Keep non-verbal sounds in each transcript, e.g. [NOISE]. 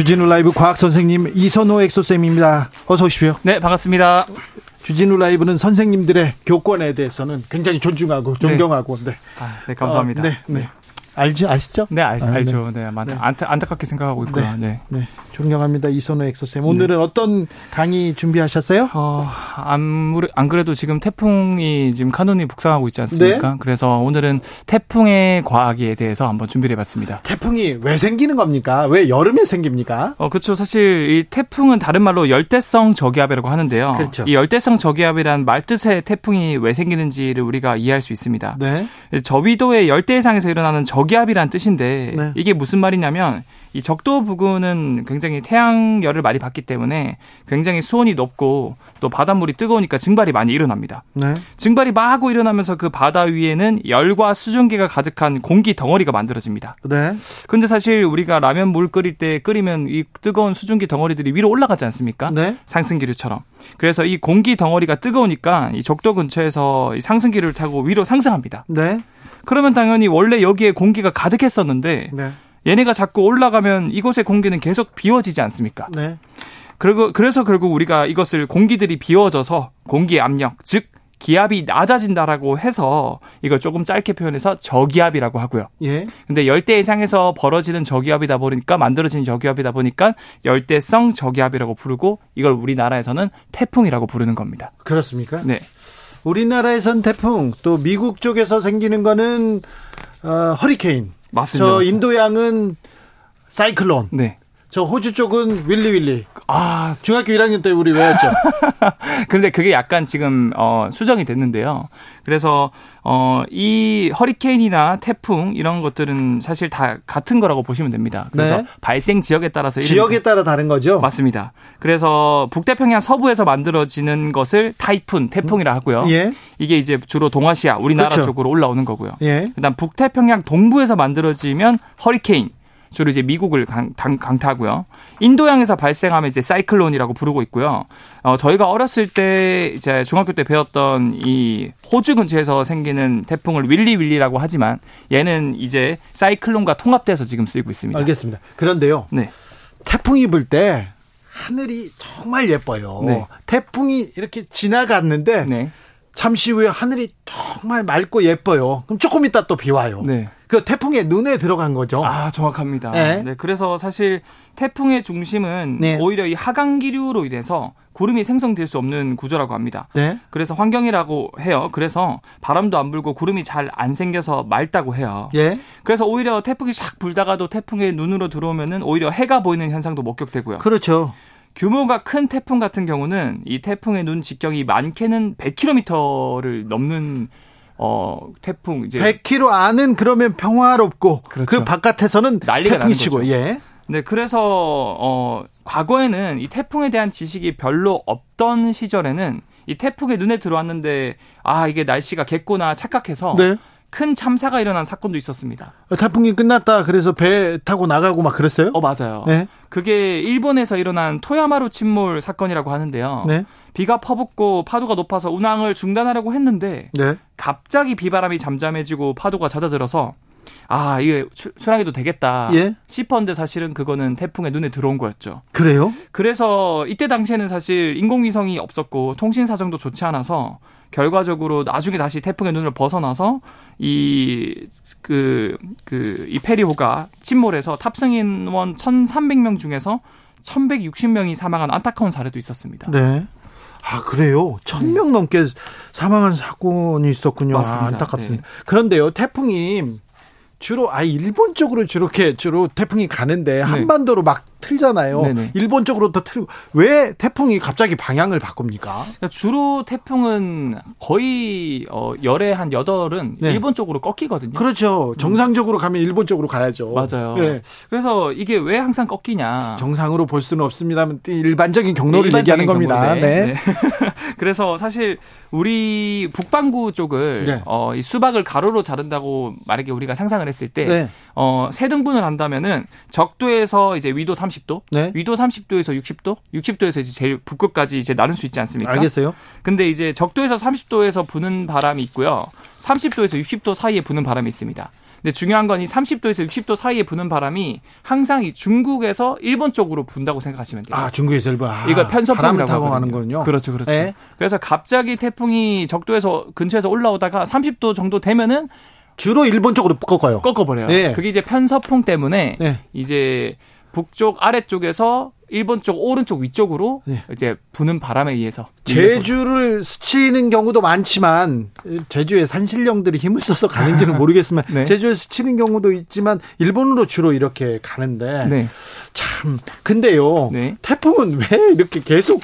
주진우 라이브 과학 선생님 이선호 엑소쌤입니다. 어서 오십시오. 네, 반갑습니다. 주진우 라이브는 선생님들의 교권에 대해서는 굉장히 존중하고 존경하고 네. 아, 네, 감사합니다. 어, 네, 네. 알지 아시죠? 네, 알, 아, 알죠. 네, 네. 네. 안타, 안타깝게 생각하고 있고요. 네. 네, 존경합니다 이선호 엑소쌤. 오늘은 어떤 강의 준비하셨어요? 어, 아무래, 안 그래도 지금 태풍이 지금 카눈이 북상하고 있지 않습니까? 그래서 오늘은 태풍의 과학에 대해서 한번 준비를 해봤습니다. 태풍이 왜 생기는 겁니까? 왜 여름에 생깁니까? 어, 그렇죠. 사실 이 태풍은 다른 말로 열대성 저기압이라고 하는데요. 그렇죠. 이 열대성 저기압이란 말 뜻의 태풍이 왜 생기는지를 우리가 이해할 수 있습니다. 네. 저위도의 열대 해상에서 일어나는 저 기압이란 뜻인데 네. 이게 무슨 말이냐면 이 적도 부근은 굉장히 태양열을 많이 받기 때문에 굉장히 수온이 높고 또 바닷물이 뜨거우니까 증발이 많이 일어납니다. 네. 증발이 마구 일어나면서 그 바다 위에는 열과 수증기가 가득한 공기 덩어리가 만들어집니다. 네. 근데 사실 우리가 라면 물 끓일 때 끓이면 이 뜨거운 수증기 덩어리들이 위로 올라가지 않습니까? 네. 상승기류처럼. 그래서 이 공기 덩어리가 뜨거우니까 이 적도 근처에서 이 상승기를 타고 위로 상승합니다. 네. 그러면 당연히 원래 여기에 공기가 가득했었는데 네. 얘네가 자꾸 올라가면 이곳의 공기는 계속 비워지지 않습니까? 네. 그리고 그래서 결국 우리가 이것을 공기들이 비워져서 공기 압력, 즉 기압이 낮아진다라고 해서 이걸 조금 짧게 표현해서 저기압이라고 하고요. 예. 근데 열대 해상에서 벌어지는 저기압이다 보니까 만들어진 저기압이다 보니까 열대성 저기압이라고 부르고 이걸 우리나라에서는 태풍이라고 부르는 겁니다. 그렇습니까? 네. 우리나라에선 태풍, 또 미국 쪽에서 생기는 거는 어, 허리케인. 맞습니다. 저. 인도양은 사이클론. 네. 저 호주 쪽은 윌리 윌리. 아, 중학교 1학년 때 우리 외웠죠. 그런데 [LAUGHS] 그게 약간 지금 어 수정이 됐는데요. 그래서 어이 허리케인이나 태풍 이런 것들은 사실 다 같은 거라고 보시면 됩니다. 그래서 네. 발생 지역에 따라서 지역에 따라 다른 거죠. 맞습니다. 그래서 북태평양 서부에서 만들어지는 것을 타이푼, 태풍이라 하고요. 예. 이게 이제 주로 동아시아, 우리나라 그렇죠. 쪽으로 올라오는 거고요. 예. 그다음 북태평양 동부에서 만들어지면 허리케인 주로 이제 미국을 강, 강, 강타고요. 인도양에서 발생하면 이제 사이클론이라고 부르고 있고요. 어, 저희가 어렸을 때 이제 중학교 때 배웠던 이 호주 근처에서 생기는 태풍을 윌리 윌리라고 하지만 얘는 이제 사이클론과 통합돼서 지금 쓰이고 있습니다. 알겠습니다. 그런데요. 네. 태풍이 불 때 하늘이 정말 예뻐요. 네. 태풍이 이렇게 지나갔는데 네. 잠시 후에 하늘이 정말 맑고 예뻐요. 그럼 조금 있다 또 비 와요. 네. 그 태풍의 눈에 들어간 거죠. 아, 정확합니다. 네. 네. 그래서 사실 태풍의 중심은 네. 오히려 이 하강 기류로 인해서 구름이 생성될 수 없는 구조라고 합니다. 네. 그래서 환경이라고 해요. 그래서 바람도 안 불고 구름이 잘 안 생겨서 맑다고 해요. 예. 그래서 오히려 태풍이 샥 불다가도 태풍의 눈으로 들어오면은 오히려 해가 보이는 현상도 목격되고요. 그렇죠. 규모가 큰 태풍 같은 경우는 이 태풍의 눈 직경이 많게는 100km를 넘는 어 태풍 이제 100km 안은 그러면 평화롭고 그 그렇죠. 바깥에서는 난리가 태풍이 치고. 예. 네, 그래서 어 과거에는 이 태풍에 대한 지식이 별로 없던 시절에는 이 태풍이 눈에 들어왔는데 아 이게 날씨가 겠구나 착각해서 네. 큰 참사가 일어난 사건도 있었습니다. 태풍이 끝났다 그래서 배 타고 나가고 막 그랬어요? 어 맞아요. 네. 그게 일본에서 일어난 토야마루 침몰 사건이라고 하는데요. 네. 비가 퍼붓고 파도가 높아서 운항을 중단하려고 했는데 네. 갑자기 비바람이 잠잠해지고 파도가 잦아들어서 아 이게 출- 출항해도 되겠다 예. 싶었는데 사실은 그거는 태풍의 눈에 들어온 거였죠. 그래요? 그래서 이때 당시에는 사실 인공위성이 없었고 통신 사정도 좋지 않아서 결과적으로 나중에 다시 태풍의 눈을 벗어나서 이 그 그 이 페리호가 침몰해서 탑승인원 1,300명 중에서 1,160명이 사망한 안타까운 사례도 있었습니다. 네. 아, 그래요? 천명 넘게 사망한 사건이 있었군요. 아, 맞습니다. 안타깝습니다. 그런데요, 태풍이 주로 아 일본 쪽으로 저렇게 주로 태풍이 가는데 네. 한반도로 막 틀잖아요. 네네. 일본 쪽으로 더 틀고 왜 태풍이 갑자기 방향을 바꿉니까? 그러니까 주로 태풍은 거의 어 열에 한 여덟은 네. 일본 쪽으로 꺾이거든요. 그렇죠. 정상적으로 가면 일본 쪽으로 가야죠. 맞아요. 네. 그래서 이게 왜 항상 꺾이냐? 정상으로 볼 수는 없습니다만 일반적인 경로를 일반적인 얘기하는 겁니다. 네. 네. [LAUGHS] 그래서 사실 우리 북반구 쪽을 네. 어, 이 수박을 가로로 자른다고 만약에 우리가 상상을 했을 때 네. 어, 세 등분을 한다면은 적도에서 이제 위도 30도, 네. 위도 30도에서 60도, 60도에서 이제 제일 북극까지 이제 나눌 수 있지 않습니까? 알겠어요. 근데 이제 적도에서 30도에서 부는 바람이 있고요. 30도에서 60도 사이에 부는 바람이 있습니다. 근데 중요한 건 이 30도에서 60도 사이에 부는 바람이 항상 이 중국에서 일본 쪽으로 분다고 생각하시면 돼요. 아, 중국에서 일본. 아, 이거 편서풍이라고 타고 하는 거군요. 그렇죠, 그렇죠. 네. 그래서 갑자기 태풍이 적도에서 근처에서 올라오다가 30도 정도 되면은 주로 일본 쪽으로 꺾어요. 꺾어버려요. 네. 그게 이제 편서풍 때문에 네. 이제 북쪽 아래쪽에서 일본 쪽 오른쪽 위쪽으로 네. 이제 부는 바람에 의해서 제주를 스치는 경우도 많지만 제주의 산신령들이 힘을 써서 가는지는 [LAUGHS] 모르겠지만 네. 제주에 스치는 경우도 있지만 일본으로 주로 이렇게 가는데 네. 참 근데요 네. 태풍은 왜 이렇게 계속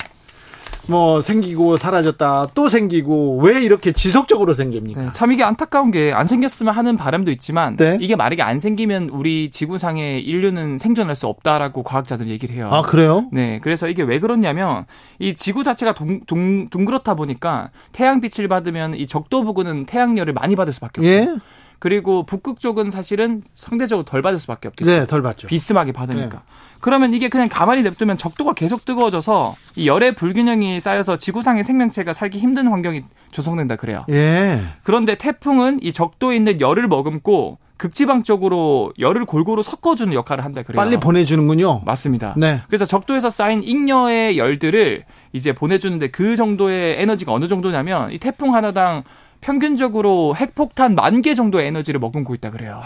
뭐 생기고 사라졌다 또 생기고 왜 이렇게 지속적으로 생깁니까? 네, 참 이게 안타까운 게 안 생겼으면 하는 바람도 있지만 네? 이게 만약에 안 생기면 우리 지구상의 인류는 생존할 수 없다라고 과학자들 얘기를 해요. 아 그래요? 네, 그래서 이게 왜 그렇냐면 이 지구 자체가 동, 동, 둥그렇다 보니까 태양 빛을 받으면 이 적도 부근은 태양열을 많이 받을 수밖에 없어요. 예? 그리고 북극 쪽은 사실은 상대적으로 덜 받을 수밖에 없겠죠. 네, 덜 받죠. 비스하게 받으니까. 네. 그러면 이게 그냥 가만히 냅두면 적도가 계속 뜨거워져서 이 열의 불균형이 쌓여서 지구상의 생명체가 살기 힘든 환경이 조성된다 그래요. 예. 그런데 태풍은 이 적도에 있는 열을 머금고 극지방 쪽으로 열을 골고루 섞어주는 역할을 한다 그래요. 빨리 보내주는군요. 맞습니다. 네. 그래서 적도에서 쌓인 잉여의 열들을 이제 보내주는데 그 정도의 에너지가 어느 정도냐면 이 태풍 하나당 평균적으로 핵폭탄 만 개 정도의 에너지를 머금고 있다 그래요.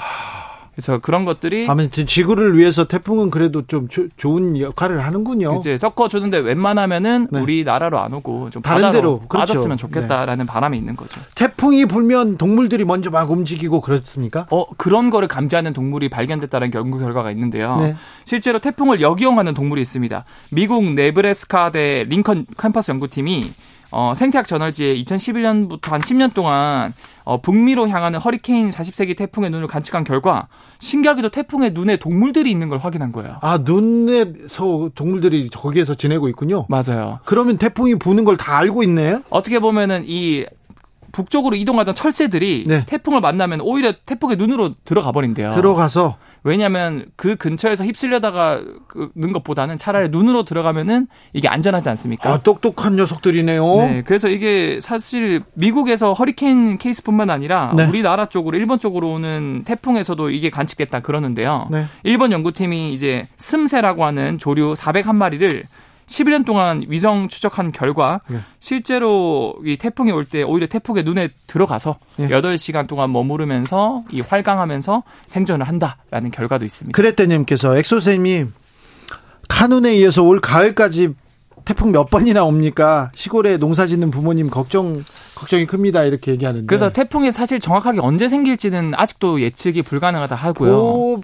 그래서 그런 것들이 아무튼 지구를 위해서 태풍은 그래도 좀 조, 좋은 역할을 하는군요. 이제 섞어 주는데 웬만하면은 네. 우리 나라로 안 오고 좀 다른 데로 그렇죠. 빠졌으면 좋겠다라는 네. 바람이 있는 거죠. 태풍이 불면 동물들이 먼저 막 움직이고 그렇습니까? 어 그런 거를 감지하는 동물이 발견됐다는 연구 결과가 있는데요. 네. 실제로 태풍을 역이용하는 동물이 있습니다. 미국 네브래스카대 링컨 캠퍼스 연구팀이 어, 생태학 저널지에 2011년부터 한 10년 동안 어, 북미로 향하는 허리케인 40세기 태풍의 눈을 관측한 결과 신기하게도 태풍의 눈에 동물들이 있는 걸 확인한 거예요. 아, 눈에서 동물들이 거기에서 지내고 있군요. 맞아요. 그러면 태풍이 부는 걸 다 알고 있네요? 어떻게 보면은 이 북쪽으로 이동하던 철새들이 네. 태풍을 만나면 오히려 태풍의 눈으로 들어가 버린대요. 들어가서 왜냐하면 그 근처에서 휩쓸려다가 는 것보다는 차라리 눈으로 들어가면은 이게 안전하지 않습니까? 아, 똑똑한 녀석들이네요. 네, 그래서 이게 사실 미국에서 허리케인 케이스뿐만 아니라 네. 우리나라 쪽으로 일본 쪽으로 오는 태풍에서도 이게 관측됐다 그러는데요. 네. 일본 연구팀이 이제 스세라고 하는 조류 401마리를 11년 동안 위성 추적한 결과 네. 실제로 이 태풍이 올 때 오히려 태풍의 눈에 들어가서 네. 8시간 동안 머무르면서 이 활강하면서 생존을 한다라는 결과도 있습니다. 그랬대님께서 엑소쌤이 카눈에 의해서 올 가을까지 태풍 몇 번이나 옵니까? 시골에 농사 짓는 부모님 걱정 걱정이 큽니다. 이렇게 얘기하는데. 그래서 태풍이 사실 정확하게 언제 생길지는 아직도 예측이 불가능하다 하고요.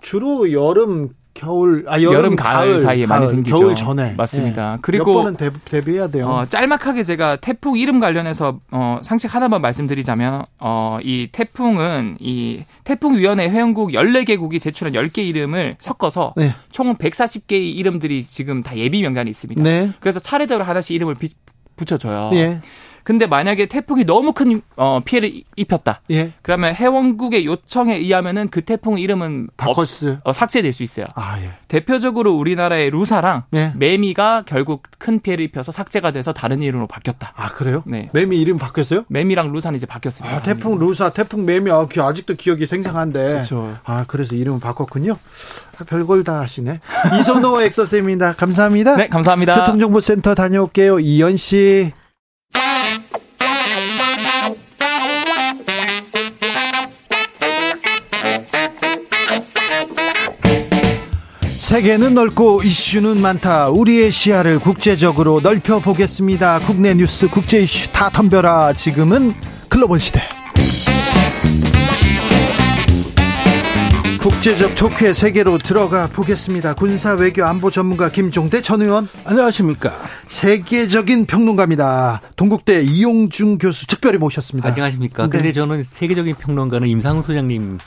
주로 여름 겨울 아 여름, 여름 가을, 가을, 사이에 가을, 많이 생기죠. 겨울 전에 맞습니다. 네. 그리고 몇 번은 대비, 해야 돼요. 어, 짤막하게 제가 태풍 이름 관련해서 어, 상식 하나만 말씀드리자면 어, 이 태풍은 이 태풍 위원회 회원국 14개국이 제출한 10개 이름을 섞어서 네. 총 140개의 이름들이 지금 다 예비 명단이 있습니다. 네. 그래서 차례대로 하나씩 이름을 비, 붙여줘요. 예. 근데 만약에 태풍이 너무 큰 어, 피해를 입혔다. 예. 그러면 해원국의 요청에 의하면은 그 태풍 이름은 바커스 어, 삭제될 수 있어요. 아, 예. 대표적으로 우리나라의 루사랑 예. 매미가 결국 큰 피해를 입혀서 삭제가 돼서 다른 이름으로 바뀌었다. 아 그래요? 네. 매미 이름 바뀌었어요? 매미랑 루사는 이제 바뀌었습니다. 아 태풍 루사, 태풍 매미 아, 아직도 기억이 생생한데. 그렇죠. 아 그래서 이름을 바꿨군요. 아, 별걸 다 하시네. 이선호 [LAUGHS] 엑서쌤입니다. 감사합니다. 네, 감사합니다. 교통정보센터 다녀올게요. 이현 씨. 세계는 넓고 이슈는 많다. 우리의 시야를 국제적으로 넓혀 보겠습니다. 국내 뉴스, 국제 이슈 다 덤벼라. 지금은 글로벌 시대. 국제적 토크의 세계로 들어가 보겠습니다. 군사 외교 안보 전문가 김종대 전 의원. 안녕하십니까. 세계적인 평론가입니다. 동국대 이용중 교수 특별히 모셨습니다. 안녕하십니까. 네. 근데 저는 세계적인 평론가는 임상훈 소장님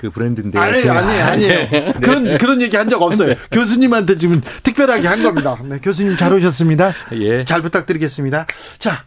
그 브랜드인데. 아니, 아니, 아니에요. 네. 그런, 그런 얘기 한 적 없어요. 네. 교수님한테 지금 특별하게 한 겁니다. 네, 교수님 잘 오셨습니다. 예. 잘 부탁드리겠습니다. 자,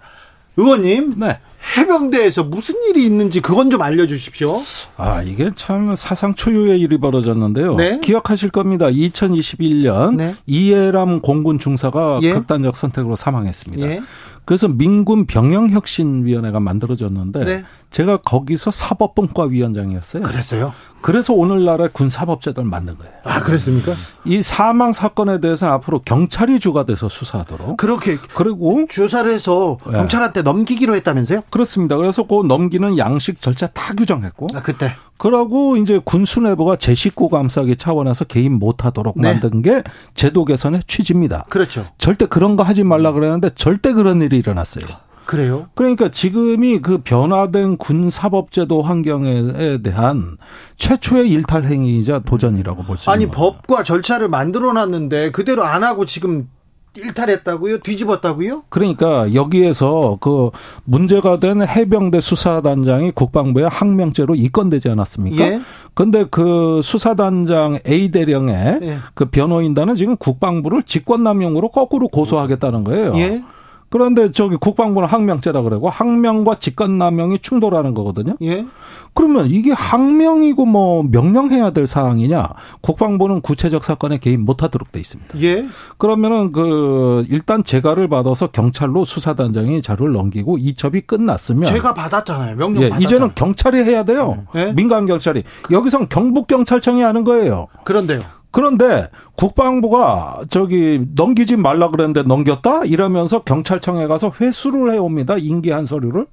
의원님. 네. 해병대에서 무슨 일이 있는지 그건 좀 알려주십시오. 아 이게 참 사상 초유의 일이 벌어졌는데요. 네? 기억하실 겁니다. 2021년 네? 이해람 공군 중사가 예? 극단적 선택으로 사망했습니다. 예? 그래서 민군 병영혁신위원회가 만들어졌는데 네. 제가 거기서 사법분과 위원장이었어요. 그랬어요? 그래서 오늘날의 군사법제도를 만든 거예요. 아, 그랬습니까? 이 사망 사건에 대해서는 앞으로 경찰이 주가 돼서 수사하도록. 그렇게. 그리고 조사를 해서 네. 경찰한테 네. 넘기기로 했다면서요? 그렇습니다. 그래서 그 넘기는 양식 절차 다 규정했고. 아, 그때. 그러고 이제 군수내부가 제 식구 감싸기 차원에서 개입 못하도록 네. 만든 게 제도 개선의 취지입니다. 그렇죠. 절대 그런 거 하지 말라 그랬는데 절대 그런 일이 일어났어요. 그래요? 그러니까 지금이 그 변화된 군사법제도 환경에 대한 최초의 일탈 행위이자 도전이라고 볼 수 있는 아니 법과 절차를 만들어 놨는데 그대로 안 하고 지금 일탈했다고요? 뒤집었다고요? 그러니까 여기에서 그 문제가 된 해병대 수사단장이 국방부에 항명죄로 입건되지 않았습니까? 예. 근데 그 수사단장 A 대령의 예. 그 변호인단은 지금 국방부를 직권남용으로 거꾸로 고소하겠다는 거예요. 예. 그런데 저기 국방부는 항명죄라 그러고 항명과 직권남용이 충돌하는 거거든요. 예. 그러면 이게 항명이고 뭐 명령해야 될 사항이냐? 국방부는 구체적 사건에 개입 못하도록 돼 있습니다. 예. 그러면은 그 일단 재가를 받아서 경찰로 수사단장이 자료를 넘기고 이첩이 끝났으면 제가 받았잖아요. 명령 예, 받았잖아요. 이제는 경찰이 해야 돼요. 예? 민간 경찰이 여기선 경북 경찰청이 하는 거예요. 그런데요. 그런데 국방부가 저기 넘기지 말라 그랬는데 넘겼다 이러면서 경찰청에 가서 회수를 해옵니다. 인계한 서류를.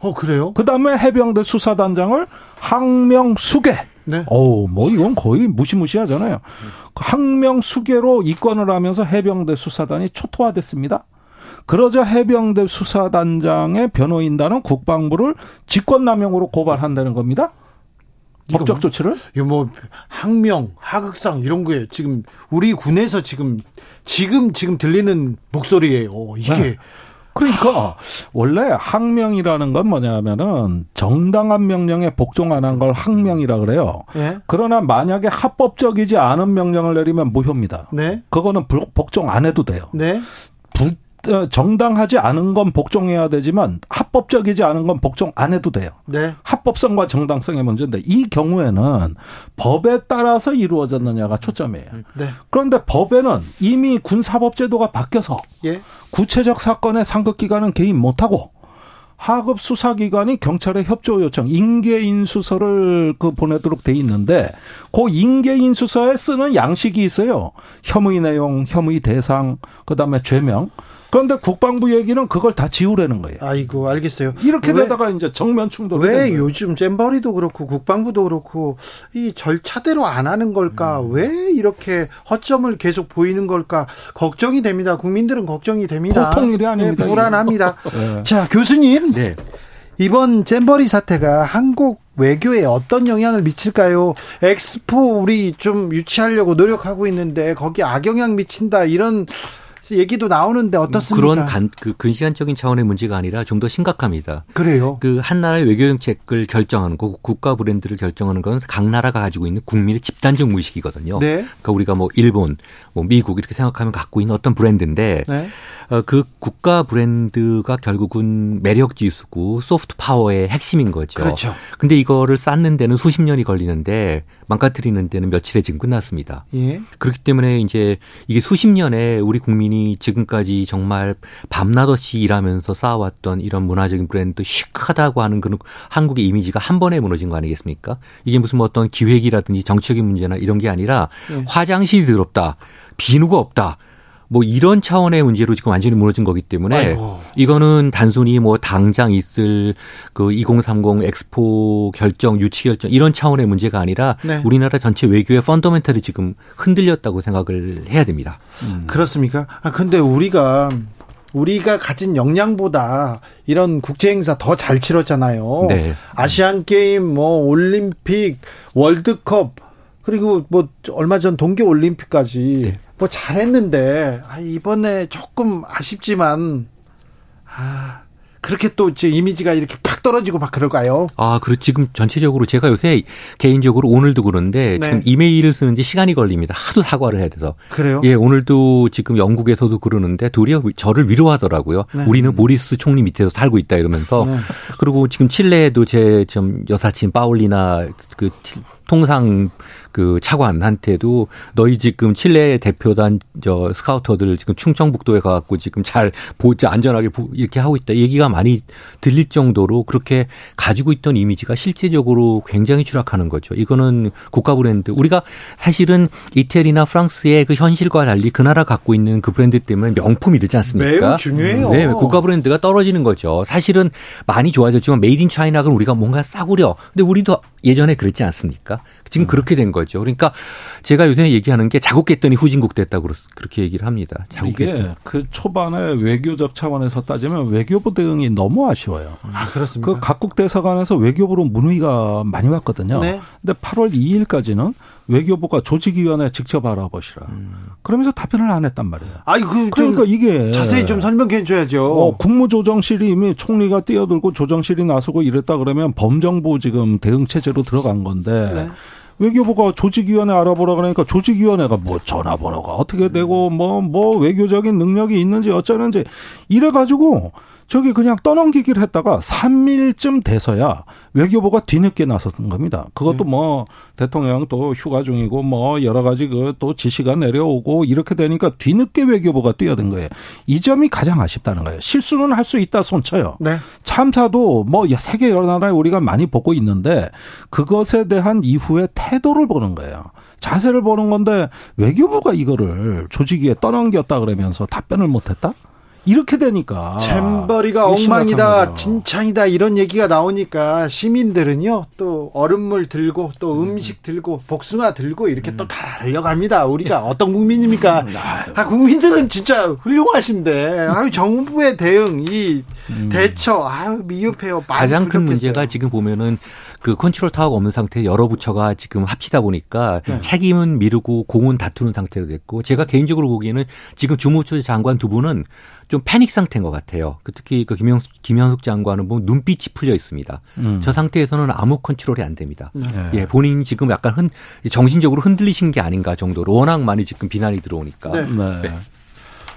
어 그래요? 그다음에 해병대 수사단장을 항명 수계. 네. 어우 뭐 이건 거의 무시무시하잖아요. 항명 수계로 입건을 하면서 해병대 수사단이 초토화됐습니다. 그러자 해병대 수사단장의 변호인단은 국방부를 직권남용으로 고발한다는 겁니다. 법적 뭐, 조치를? 이거 뭐 항명, 하극상 이런 거에 지금 우리 군에서 지금 지금 지금 들리는 목소리예요. 이게 네. 그러니까 원래 항명이라는 건 뭐냐면은 정당한 명령에 복종 안 한 걸 항명이라 그래요. 네. 그러나 만약에 합법적이지 않은 명령을 내리면 무효입니다. 네. 그거는 복종 안 해도 돼요. 네. 어, 정당하지 않은 건 복종해야 되지만 합법적이지 않은 건 복종 안 해도 돼요. 네. 합법성과 정당성의 문제인데 이 경우에는 법에 따라서 이루어졌느냐가 초점이에요. 네. 그런데 법에는 이미 군사법제도가 바뀌어서 예. 구체적 사건의 상급 기관은 개입 못하고 하급 수사기관이 경찰에 협조 요청, 인계인수서를 그 보내도록 돼 있는데 그 인계인수서에 쓰는 양식이 있어요. 혐의 내용, 혐의 대상, 그 다음에 죄명. 그런데 국방부 얘기는 그걸 다 지우려는 거예요. 아이고 알겠어요. 이렇게 왜, 되다가 이제 정면 충돌. 왜 요즘 잼버리도 그렇고 국방부도 그렇고 이 절차대로 안 하는 걸까? 음. 왜 이렇게 허점을 계속 보이는 걸까? 걱정이 됩니다. 국민들은 걱정이 됩니다. 보통 일이 아닙니다. 네, 불안합니다. [LAUGHS] 네. 자 교수님. 네. 이번 잼버리 사태가 한국 외교에 어떤 영향을 미칠까요? 엑스포 우리 좀 유치하려고 노력하고 있는데 거기 악영향 미친다 이런 얘기도 나오는데 어떻습니까? 그런 간, 그 근시간적인 차원의 문제가 아니라 좀 더 심각합니다. 그래요? 그 한 나라의 외교 정책을 결정하는 거, 국가 브랜드를 결정하는 건 각 나라가 가지고 있는 국민의 집단적 무의식이거든요. 네. 그러니까 우리가 뭐 일본, 뭐 미국 이렇게 생각하면 갖고 있는 어떤 브랜드인데 네. 어, 그 국가 브랜드가 결국은 매력 지수고 소프트 파워의 핵심인 거죠. 그렇죠. 근데 이거를 쌓는 데는 수십 년이 걸리는데 망가뜨리는 데는 며칠에 지금 끝났습니다. 예. 그렇기 때문에 이제 이게 수십 년에 우리 국민이 지금까지 정말 밤낮 없이 일하면서 쌓아왔던 이런 문화적인 브랜드 시크하다고 하는 그런 한국의 이미지가 한 번에 무너진 거 아니겠습니까? 이게 무슨 뭐 어떤 기획이라든지 정치적인 문제나 이런 게 아니라 예. 화장실이 더럽다. 비누가 없다. 뭐 이런 차원의 문제로 지금 완전히 무너진 거기 때문에 아이고. 이거는 단순히 뭐 당장 있을 그 2030 엑스포 결정 유치 결정 이런 차원의 문제가 아니라 네. 우리나라 전체 외교의 펀더멘털이 지금 흔들렸다고 생각을 해야 됩니다. 음. 그렇습니까? 아 근데 우리가 우리가 가진 역량보다 이런 국제 행사 더 잘 치렀잖아요. 네. 아시안 게임 뭐 올림픽 월드컵 그리고 뭐 얼마 전 동계 올림픽까지 네. 뭐 잘했는데 아, 이번에 조금 아쉽지만 아 그렇게 또 이제 이미지가 이렇게 팍 떨어지고 막 그럴까요? 아, 그리고 지금 전체적으로 제가 요새 개인적으로 오늘도 그런데 네. 지금 이메일을 쓰는지 시간이 걸립니다. 하도 사과를 해야 돼서. 그래요? 예, 오늘도 지금 영국에서도 그러는데 도리어 저를 위로하더라고요. 네. 우리는 모리스 총리 밑에서 살고 있다 이러면서. 네. 그리고 지금 칠레에도 제 좀 여사친 파울리나 그 통상 그 차관한테도 너희 지금 칠레 대표단 저 스카우터들 지금 충청북도에 가갖고 지금 잘 보지 안전하게 이렇게 하고 있다 얘기가 많이 들릴 정도로 그렇게 가지고 있던 이미지가 실제적으로 굉장히 추락하는 거죠. 이거는 국가 브랜드 우리가 사실은 이태리나 프랑스의 그 현실과 달리 그 나라 갖고 있는 그 브랜드 때문에 명품이 되지 않습니까? 매우 중요해요. 네, 국가 브랜드가 떨어지는 거죠. 사실은 많이 좋아졌지만 made in China가 우리가 뭔가 싸구려. 근데 우리도 예전에 그랬지 않습니까? 지금 음. 그렇게 된 거죠. 그러니까 제가 요새 얘기하는 게 자고 깼더니 후진국 됐다고 그렇게 얘기를 합니다. 자고 깼더니. 그 초반에 외교적 차원에서 따지면 외교부 대응이 너무 아쉬워요. 아, 그렇습니까? 그 각국 대사관에서 외교부로 문의가 많이 왔거든요. 네. 근데 8월 2일까지는 외교부가 조직위원회 직접 알아보시라. 음. 그러면서 답변을 안 했단 말이에요. 아니, 그 그러니까 이게 자세히 좀 설명해 줘야죠. 어, 국무조정실이 이미 총리가 뛰어들고 조정실이 나서고 이랬다 그러면 범정부 지금 대응 체제로 들어간 건데 네. 외교부가 조직위원회 알아보라 그러니까 조직위원회가 뭐 전화번호가 어떻게 되고 뭐뭐 뭐 외교적인 능력이 있는지 어쩌는지 이래 가지고 저기 그냥 떠넘기기를 했다가 3일쯤 돼서야 외교부가 뒤늦게 나섰던 겁니다. 그것도 네. 뭐 대통령 또 휴가 중이고 뭐 여러 가지 그 또 지시가 내려오고 이렇게 되니까 뒤늦게 외교부가 뛰어든 거예요. 이 점이 가장 아쉽다는 거예요. 실수는 할 수 있다 손쳐요. 네. 참사도 뭐 세계 여러 나라에 우리가 많이 보고 있는데 그것에 대한 이후의 태도를 보는 거예요. 자세를 보는 건데 외교부가 이거를 조직위에 떠넘겼다 그러면서 답변을 못했다? 이렇게 되니까 잼버리가 엉망이다, 진창이다 이런 얘기가 나오니까 시민들은요 또 얼음물 들고 또 음. 음식 들고 복숭아 들고 이렇게 음. 또 달려갑니다. 우리가 어떤 국민입니까? 음, 아 국민들은 진짜 훌륭하신데 아유 정부의 대응 이 음. 대처 아유 미흡해요. 가장 큰 문제가 지금 보면은 그 컨트롤 타워가 없는 상태에 여러 부처가 지금 합치다 보니까 네. 책임은 미루고 공은 다투는 상태가 됐고 제가 개인적으로 보기에는 지금 주무부처 장관 두 분은 좀 패닉 상태인 것 같아요. 그 특히 그 김영숙, 김현숙 장관은 보면 눈빛이 풀려 있습니다. 음. 저 상태에서는 아무 컨트롤이 안 됩니다. 네. 예, 본인이 지금 약간 흔, 정신적으로 흔들리신 게 아닌가 정도로 워낙 많이 지금 비난이 들어오니까. 네. 네.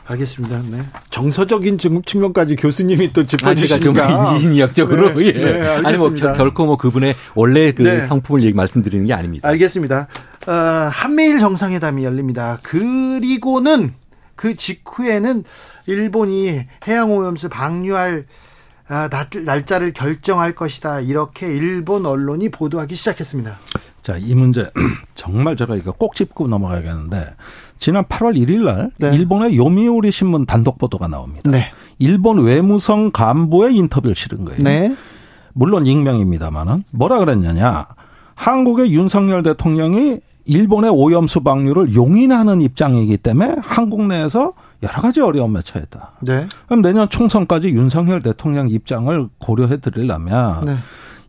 네. 알겠습니다. 네. 정서적인 측면까지 교수님이 또 짚어주시니까 인신이적으로 네. 예. 네, 아니 뭐 결코 뭐 그분의 원래 그 네. 성품을 얘기 말씀드리는 게 아닙니다. 알겠습니다. 어, 한미일 정상회담이 열립니다. 그리고는 그 직후에는 일본이 해양오염수 방류할 아, 날짜를 결정할 것이다. 이렇게 일본 언론이 보도하기 시작했습니다. 자, 이 문제 [CLEARS THROAT] 정말 제가 이거 꼭 짚고 넘어가야겠는데 지난 8월 1일 날 네. 일본의 요미우리 신문 단독 보도가 나옵니다. 네. 일본 외무성 간부의 인터뷰를 실은 거예요. 네. 물론 익명입니다만은 뭐라 그랬냐냐. 한국의 윤석열 대통령이 일본의 오염 수 방류를 용인하는 입장이기 때문에 한국 내에서 여러 가지 어려움에 처했다. 네. 그럼 내년 총선까지 윤석열 대통령 입장을 고려해 드리려면 네.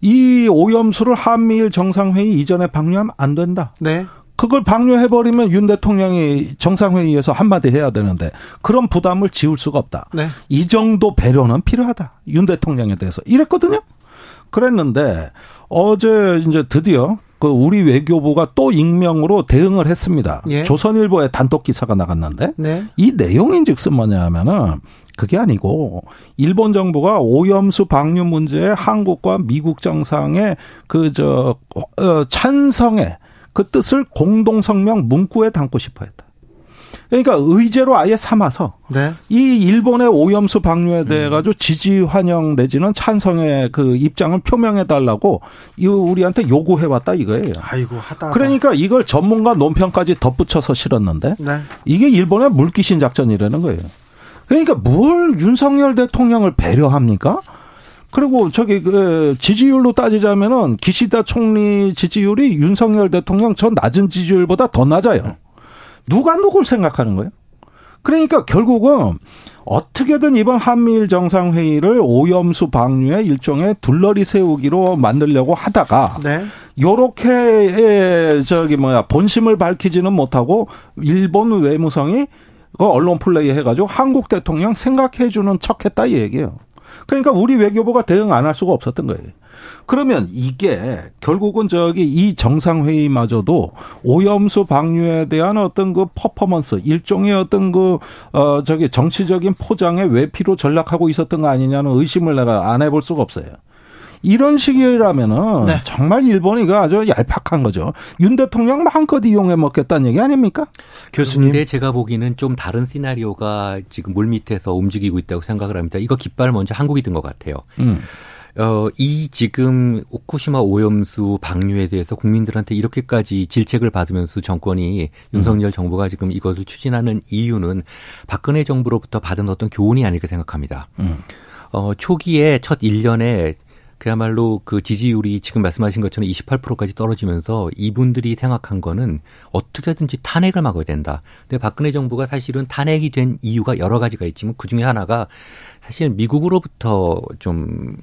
이 오염수를 한미일 정상회의 이전에 방류하면 안 된다. 네. 그걸 방류해버리면 윤 대통령이 정상회의에서 한마디 해야 되는데 그런 부담을 지울 수가 없다. 네. 이 정도 배려는 필요하다. 윤 대통령에 대해서 이랬거든요. 그랬는데 어제 이제 드디어 그 우리 외교부가 또 익명으로 대응을 했습니다. 예. 조선일보에 단독 기사가 나갔는데 네. 이 내용인즉슨 뭐냐면은 그게 아니고 일본 정부가 오염수 방류 문제에 한국과 미국 정상의 그저 어, 찬성의 그 뜻을 공동 성명 문구에 담고 싶어 했다. 그러니까 의제로 아예 삼아서 네. 이 일본의 오염수 방류에 대해 가지고 음. 지지 환영 내지는 찬성의 그 입장을 표명해 달라고 이 우리한테 요구해 왔다 이거예요. 아이고 하다. 그러니까 이걸 전문가 논평까지 덧붙여서 실었는데 네. 이게 일본의 물귀신 작전이라는 거예요. 그러니까 뭘 윤석열 대통령을 배려합니까? 그리고 저기 그 지지율로 따지자면은 기시다 총리 지지율이 윤석열 대통령 저 낮은 지지율보다 더 낮아요. 누가 누굴 생각하는 거예요? 그러니까 결국은 어떻게든 이번 한미일 정상회의를 오염수 방류의 일종의 둘러리 세우기로 만들려고 하다가 네. 요렇게 저기 뭐야 본심을 밝히지는 못하고 일본 외무성이 그 언론 플레이 해가지고 한국 대통령 생각해주는 척했다 이 얘기예요. 그러니까 우리 외교부가 대응 안 할 수가 없었던 거예요. 그러면 이게 결국은 저기 이 정상회의마저도 오염수 방류에 대한 어떤 그 퍼포먼스, 일종의 어떤 그, 어, 저기 정치적인 포장에 외피로 전락하고 있었던 거 아니냐는 의심을 내가 안 해볼 수가 없어요. 이런 식이라면은 네. 정말 일본이 아주 얄팍한 거죠. 윤 대통령 마음껏 이용해 먹겠다는 얘기 아닙니까? 교수님. 근데 제가 보기에는 좀 다른 시나리오가 지금 물밑에서 움직이고 있다고 생각을 합니다. 이거 깃발 먼저 한국이 든 것 같아요. 음. 어, 이 지금 오쿠시마 오염수 방류에 대해서 국민들한테 이렇게까지 질책을 받으면서 정권이 윤석열 음. 정부가 지금 이것을 추진하는 이유는 박근혜 정부로부터 받은 어떤 교훈이 아닐까 생각합니다. 음. 어, 초기에 첫 1년에 그야말로 그 지지율이 지금 말씀하신 것처럼 28%까지 떨어지면서 이분들이 생각한 거는 어떻게든지 탄핵을 막아야 된다. 근데 박근혜 정부가 사실은 탄핵이 된 이유가 여러 가지가 있지만 그 중에 하나가 사실 미국으로부터 좀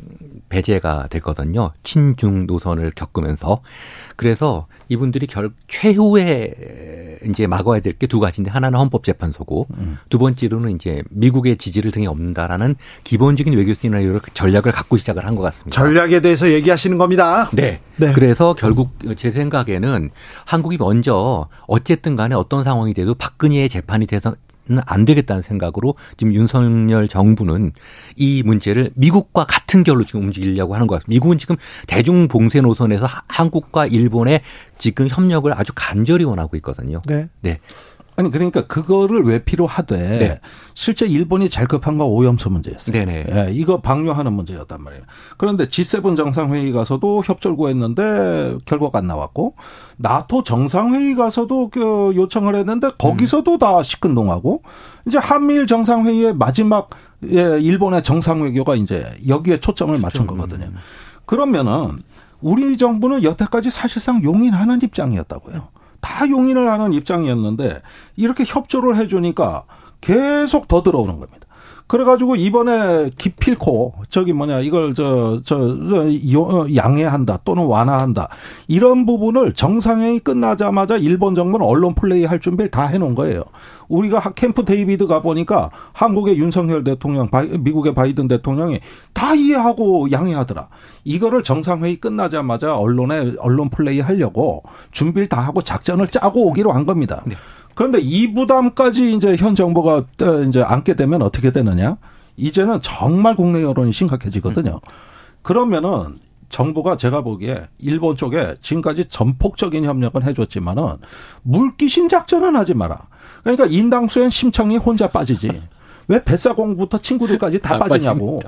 배제가 됐거든요. 친중 노선을 겪으면서. 그래서 이분들이 결 최후에 이제 막아야 될 게 두 가지인데 하나는 헌법재판소고 음. 두 번째로는 이제 미국의 지지를 등에 없는다라는 기본적인 외교 시나리오를 전략을 갖고 시작을 한 것 같습니다. 전략에 대해서 얘기하시는 겁니다. 네. 네. 그래서 결국 제 생각에는 한국이 먼저 어쨌든 간에 어떤 상황이 돼도 박근혜의 재판이 돼서 안 되겠다는 생각으로 지금 윤석열 정부는 이 문제를 미국과 같은 결로 지금 움직이려고 하는 것 같습니다. 미국은 지금 대중 봉쇄 노선에서 한국과 일본의 지금 협력을 아주 간절히 원하고 있거든요. 네. 네. 아니 그러니까 그거를 왜 필요하되 네. 실제 일본이 잘 급한 건 오염수 문제였어요. 네네. 예, 이거 방류하는 문제였단 말이에요. 그런데 G7 정상회의 가서도 협조를 구했는데 결과가 안 나왔고 나토 정상회의 가서도 그 요청을 했는데 거기서도 음. 다 시큰둥하고 이제 한미일 정상회의의 마지막 예, 일본의 정상 외교가 이제 여기에 초점을 맞춘 거거든요. 그러면은 우리 정부는 여태까지 사실상 용인하는 입장이었다고요. 다 용인을 하는 입장이었는데 이렇게 협조를 해주니까 계속 더 들어오는 겁니다. 그래가지고 이번에 기필코 저기 뭐냐 이걸 저저 양해한다 또는 완화한다 이런 부분을 정상회의 끝나자마자 일본 정부는 언론 플레이 할 준비를 다 해놓은 거예요. 우리가 캠프 데이비드 가 보니까 한국의 윤석열 대통령, 미국의 바이든 대통령이 다 이해하고 양해하더라. 이거를 정상회의 끝나자마자 언론에 언론 플레이 하려고 준비를 다 하고 작전을 짜고 오기로 한 겁니다. 네. 그런데 이 부담까지 이제 현 정부가 이제 안게 되면 어떻게 되느냐? 이제는 정말 국내 여론이 심각해지거든요. 그러면은 정부가 제가 보기에 일본 쪽에 지금까지 전폭적인 협력은 해줬지만은 물귀신 작전은 하지 마라. 그러니까 인당 수엔 심청이 혼자 빠지지. 왜 뱃사공부터 친구들까지 다 빠지냐고.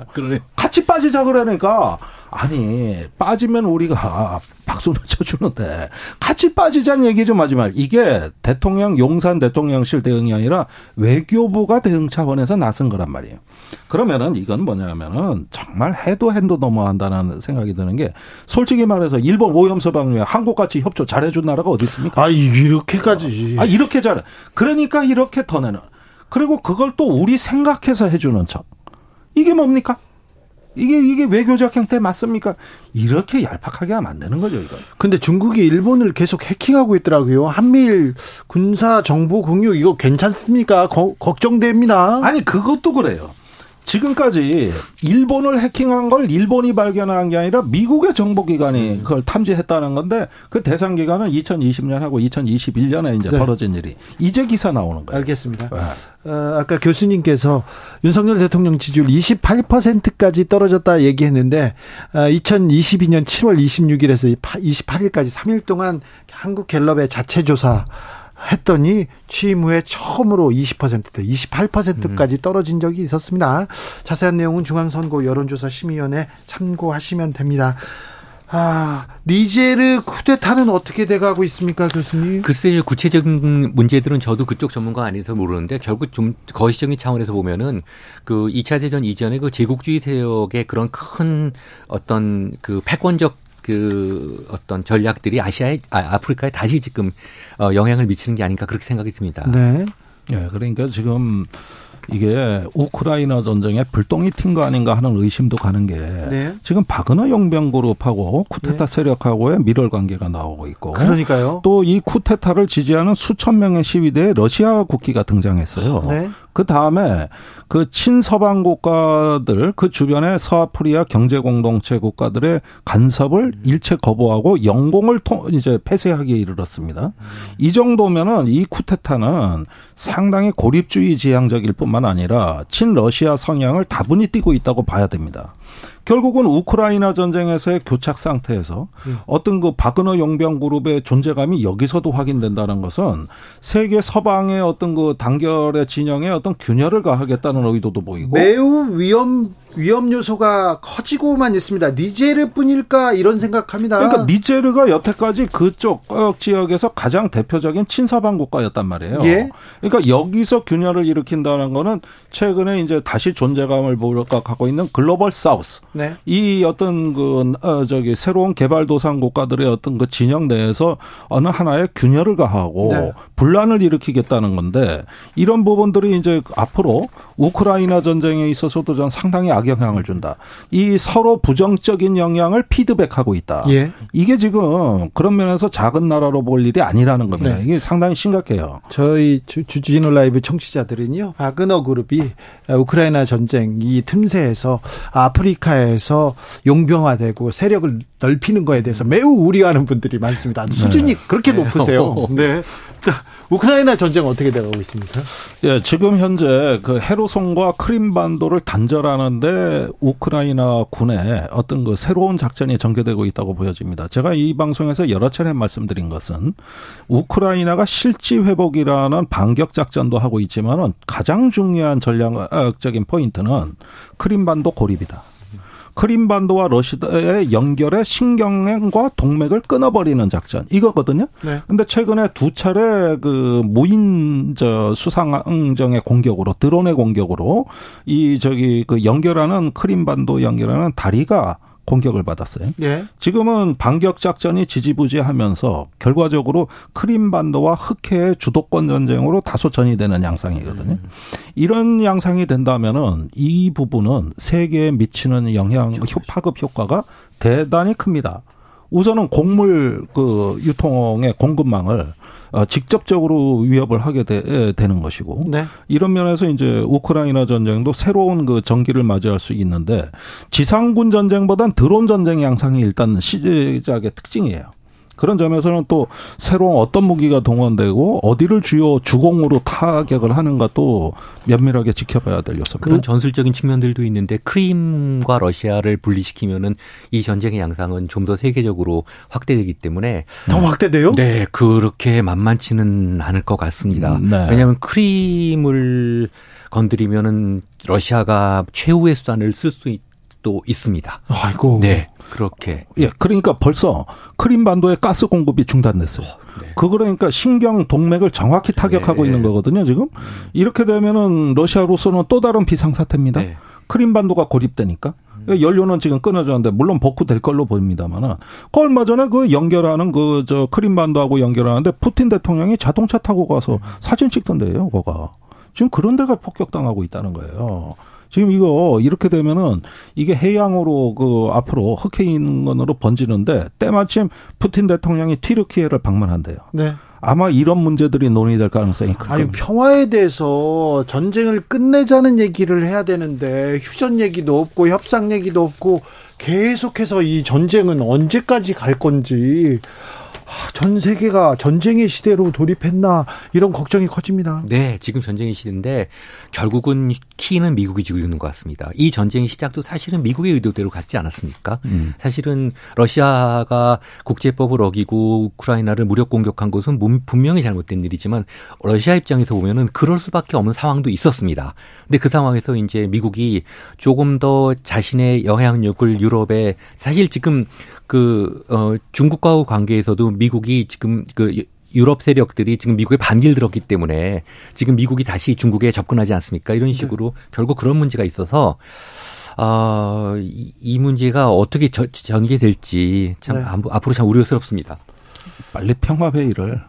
같이 빠지자 그러니까 아니 빠지면 우리가 박수를 쳐주는데 같이 빠지자는 얘기 좀 하지 말. 이게 대통령 용산 대통령실 대응이 아니라 외교부가 대응 차원에서 나선 거란 말이에요. 그러면은 이건 뭐냐면은 정말 해도 해도 넘어간다는 생각이 드는 게 솔직히 말해서 일본 오염수 방류에 한국같이 협조 잘해준 나라가 어디 있습니까? 아 이렇게까지. 아 이렇게 잘해. 그러니까 이렇게 더 내는. 그리고 그걸 또 우리 생각해서 해주는 척. 이게 뭡니까? 이게 이게 외교적 형태 맞습니까? 이렇게 얄팍하게 하면 안 되는 거죠, 이거. 근데 중국이 일본을 계속 해킹하고 있더라고요. 한미일 군사 정보 공유 이거 괜찮습니까? 거, 걱정됩니다. 아니 그것도 그래요. 지금까지 일본을 해킹한 걸 일본이 발견한 게 아니라 미국의 정보기관이 음. 그걸 탐지했다는 건데 그 대상 기간은 2020년하고 2021년에 이제 네. 벌어진 일이 이제 기사 나오는 거예요. 알겠습니다. 네. 어, 아까 교수님께서 윤석열 대통령 지지율 28%까지 떨어졌다 얘기했는데 어, 2022년 7월 26일에서 28일까지 3일 동안 한국 갤럽의 자체 조사 했더니 취임 후에 처음으로 20%대 28%까지 떨어진 적이 있었습니다. 자세한 내용은 중앙선거 여론조사 심의위원회 참고하시면 됩니다. 아, 니제르 쿠데타는 어떻게 돼가고 있습니까, 교수님? 글쎄요, 구체적인 문제들은 저도 그쪽 전문가 아니어서 모르는데 결국 좀 거시적인 차원에서 보면은 그 2차 대전 이전에 그 제국주의 세력의 그런 큰 어떤 그 패권적 그 어떤 전략들이 아시아에 아, 아프리카에 다시 지금 어, 영향을 미치는 게 아닌가 그렇게 생각이 듭니다. 네. 예, 그러니까 지금 이게 우크라이나 전쟁에 불똥이 튄 거 아닌가 하는 의심도 가는 게 네. 지금 바그너 용병 그룹하고 쿠데타 네. 세력하고의 밀월 관계가 나오고 있고 그러니까요. 또 이 쿠데타를 지지하는 수천 명의 시위대에 러시아 국기가 등장했어요. 네. 그 다음에 그 친서방 국가들 그 주변의 서아프리아 경제 공동체 국가들의 간섭을 일체 거부하고 영공을 통 이제 폐쇄하기에 이르렀습니다. 이 정도면은 이 쿠데타는 상당히 고립주의 지향적일 뿐만 아니라 친러시아 성향을 다분히 띠고 있다고 봐야 됩니다. 결국은 우크라이나 전쟁에서의 교착 상태에서 음. 어떤 그 바그너 용병 그룹의 존재감이 여기서도 확인된다는 것은 세계 서방의 어떤 그 단결의 진영에 어떤 균열을 가하겠다는 의도도 보이고 매우 위험 위험 요소가 커지고만 있습니다. 니제르뿐일까 이런 생각합니다. 그러니까 니제르가 여태까지 그쪽 지역에서 가장 대표적인 친서방 국가였단 말이에요. 예? 그러니까 여기서 균열을 일으킨다는 거는 최근에 이제 다시 존재감을 보려고 있는 글로벌 사우스. 네. 이 어떤 그 어, 저기 새로운 개발도상 국가들의 어떤 그 진영 내에서 어느 하나의 균열을 가하고 네. 분란을 일으키겠다는 건데 이런 부분들이 이제 앞으로 우크라이나 전쟁에 있어서도 전 상당히 악 영향을 준다. 이 서로 부정적인 영향을 피드백하고 있다. 예. 이게 지금 그런 면에서 작은 나라로 볼 일이 아니라는 겁니다. 네. 이게 상당히 심각해요. 저희 주, 주진우 라이브 청취자들은요. 바그너 그룹이 우크라이나 전쟁 이 틈새에서 아프리카에서 용병화되고 세력을 넓히는 거에 대해서 매우 우려하는 분들이 많습니다. 수준이 네. 그렇게 높으세요. [LAUGHS] 네. 우크라이나 전쟁 어떻게 돼가고 있습니까? 예, 지금 현재 그 헤르손과 크림반도를 단절하는데 우크라이나 군의 어떤 그 새로운 작전이 전개되고 있다고 보여집니다. 제가 이 방송에서 여러 차례 말씀드린 것은 우크라이나가 실지 회복이라는 반격 작전도 하고 있지만은 가장 중요한 전략적인 포인트는 크림반도 고립이다. 크림반도와 러시아의 연결의 신경과 동맥을 끊어버리는 작전 이거거든요. 네. 근데 최근에 두 차례 그 무인 저 수상정의 공격으로 드론의 공격으로 이 저기 그 연결하는 크림반도 연결하는 다리가 공격을 받았어요. 예. 지금은 반격 작전이 지지부지하면서 결과적으로 크림반도와 흑해의 주도권 전쟁으로 다소 전이되는 양상이거든요. 음. 이런 양상이 된다면은 이 부분은 세계에 미치는 영향, 그렇죠. 파급 효과가 대단히 큽니다. 우선은 곡물 그 유통의 공급망을 어, 직접적으로 위협을 하게 되, 는 것이고 네. 이런 면에서 이제 우크라이나 전쟁도 새로운 그 전기를 맞이할 수 있는데 지상군 전쟁보단 드론 전쟁 양상이 일단 시작의 특징이에요. 그런 점에서는 또 새로운 어떤 무기가 동원되고 어디를 주요 주공으로 타격을 하는가 또 면밀하게 지켜봐야 될 요소입니다. 그런 전술적인 측면들도 있는데 크림과 러시아를 분리시키면은 이 전쟁의 양상은 좀 더 세계적으로 확대되기 때문에 더 확대돼요? 네, 그렇게 만만치는 않을 것 같습니다. 음, 네. 왜냐하면 크림을 건드리면은 러시아가 최후의 수단을 쓸 수 있. 도 있습니다. 아이고. 네. 그렇게. 예, 그러니까 벌써 크림반도의 가스 공급이 중단됐어요. 네. 그 그러니까 신경 동맥을 정확히 타격하고 네. 있는 거거든요, 지금. 이렇게 되면은 러시아로서는 또 다른 비상 사태입니다. 네. 크림반도가 고립되니까. 음. 연료는 지금 끊어졌는데 물론 복구될 걸로 보입니다만은 그 얼마 전에 그 연결하는 그 저 크림반도하고 연결하는데 푸틴 대통령이 자동차 타고 가서 음. 사진 찍던데요, 거가. 지금 그런 데가 폭격당하고 있다는 거예요. 지금 이거 이렇게 되면은 이게 해양으로 그 앞으로 흑해인건으로 번지는데 때마침 푸틴 대통령이 튀르키예를 방문한대요. 네. 아마 이런 문제들이 논의될 가능성이 크다. 아니 평화에 대해서 전쟁을 끝내자는 얘기를 해야 되는데 휴전 얘기도 없고 협상 얘기도 없고 계속해서 이 전쟁은 언제까지 갈 건지 전 세계가 전쟁의 시대로 돌입했나 이런 걱정이 커집니다. 네, 지금 전쟁의 시대인데 결국은 키는 미국이 지고 있는 것 같습니다. 이 전쟁의 시작도 사실은 미국의 의도대로 갔지 않았습니까? 음. 사실은 러시아가 국제법을 어기고 우크라이나를 무력 공격한 것은 분명히 잘못된 일이지만 러시아 입장에서 보면은 그럴 수밖에 없는 상황도 있었습니다. 근데 그 상황에서 이제 미국이 조금 더 자신의 영향력을 유럽에 사실 지금 그, 어, 중국과의 관계에서도 미국이 지금 그 유럽 세력들이 지금 미국에 반기를 들었기 때문에 지금 미국이 다시 중국에 접근하지 않습니까? 이런 네. 식으로 네. 결국 그런 문제가 있어서 어, 이, 이 문제가 어떻게 저, 전개될지 참 네. 앞으로 참 우려스럽습니다. 빨리 평화 회의를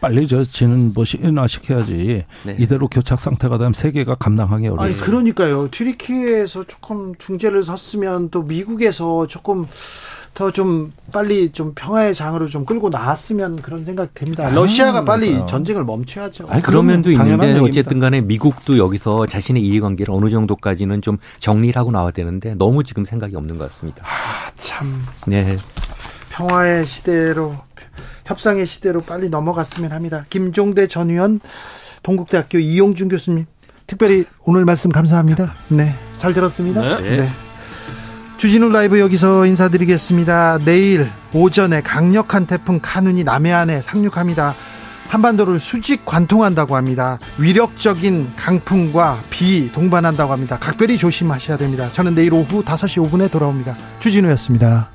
빨리 저 지는 뭐 인화시켜야지 네. 이대로 교착 상태가 되면 세계가 감당하기 어려워요. 아니 그러니까요. 튀르키에서 조금 중재를 섰으면 또 미국에서 조금 더 좀 빨리 좀 평화의 장으로 좀 끌고 나왔으면 그런 생각 됩니다. 아, 러시아가 빨리 그러니까요. 전쟁을 멈춰야죠. 아니, 그런 면도 있는데 어쨌든 간에 미국도 여기서 자신의 이해관계를 어느 정도까지는 좀 정리를 하고 나와야 되는데 너무 지금 생각이 없는 것 같습니다. 아, 참. 네. 평화의 시대로 협상의 시대로 빨리 넘어갔으면 합니다. 김종대 전 의원 동국대학교 이용준 교수님 특별히 오늘 말씀 감사합니다. 네. 잘 들었습니다. 네. 네. 주진우 라이브 여기서 인사드리겠습니다. 내일 오전에 강력한 태풍 카눈이 남해안에 상륙합니다. 한반도를 수직 관통한다고 합니다. 위력적인 강풍과 비 동반한다고 합니다. 각별히 조심하셔야 됩니다. 저는 내일 오후 5시 5분에 돌아옵니다. 주진우였습니다.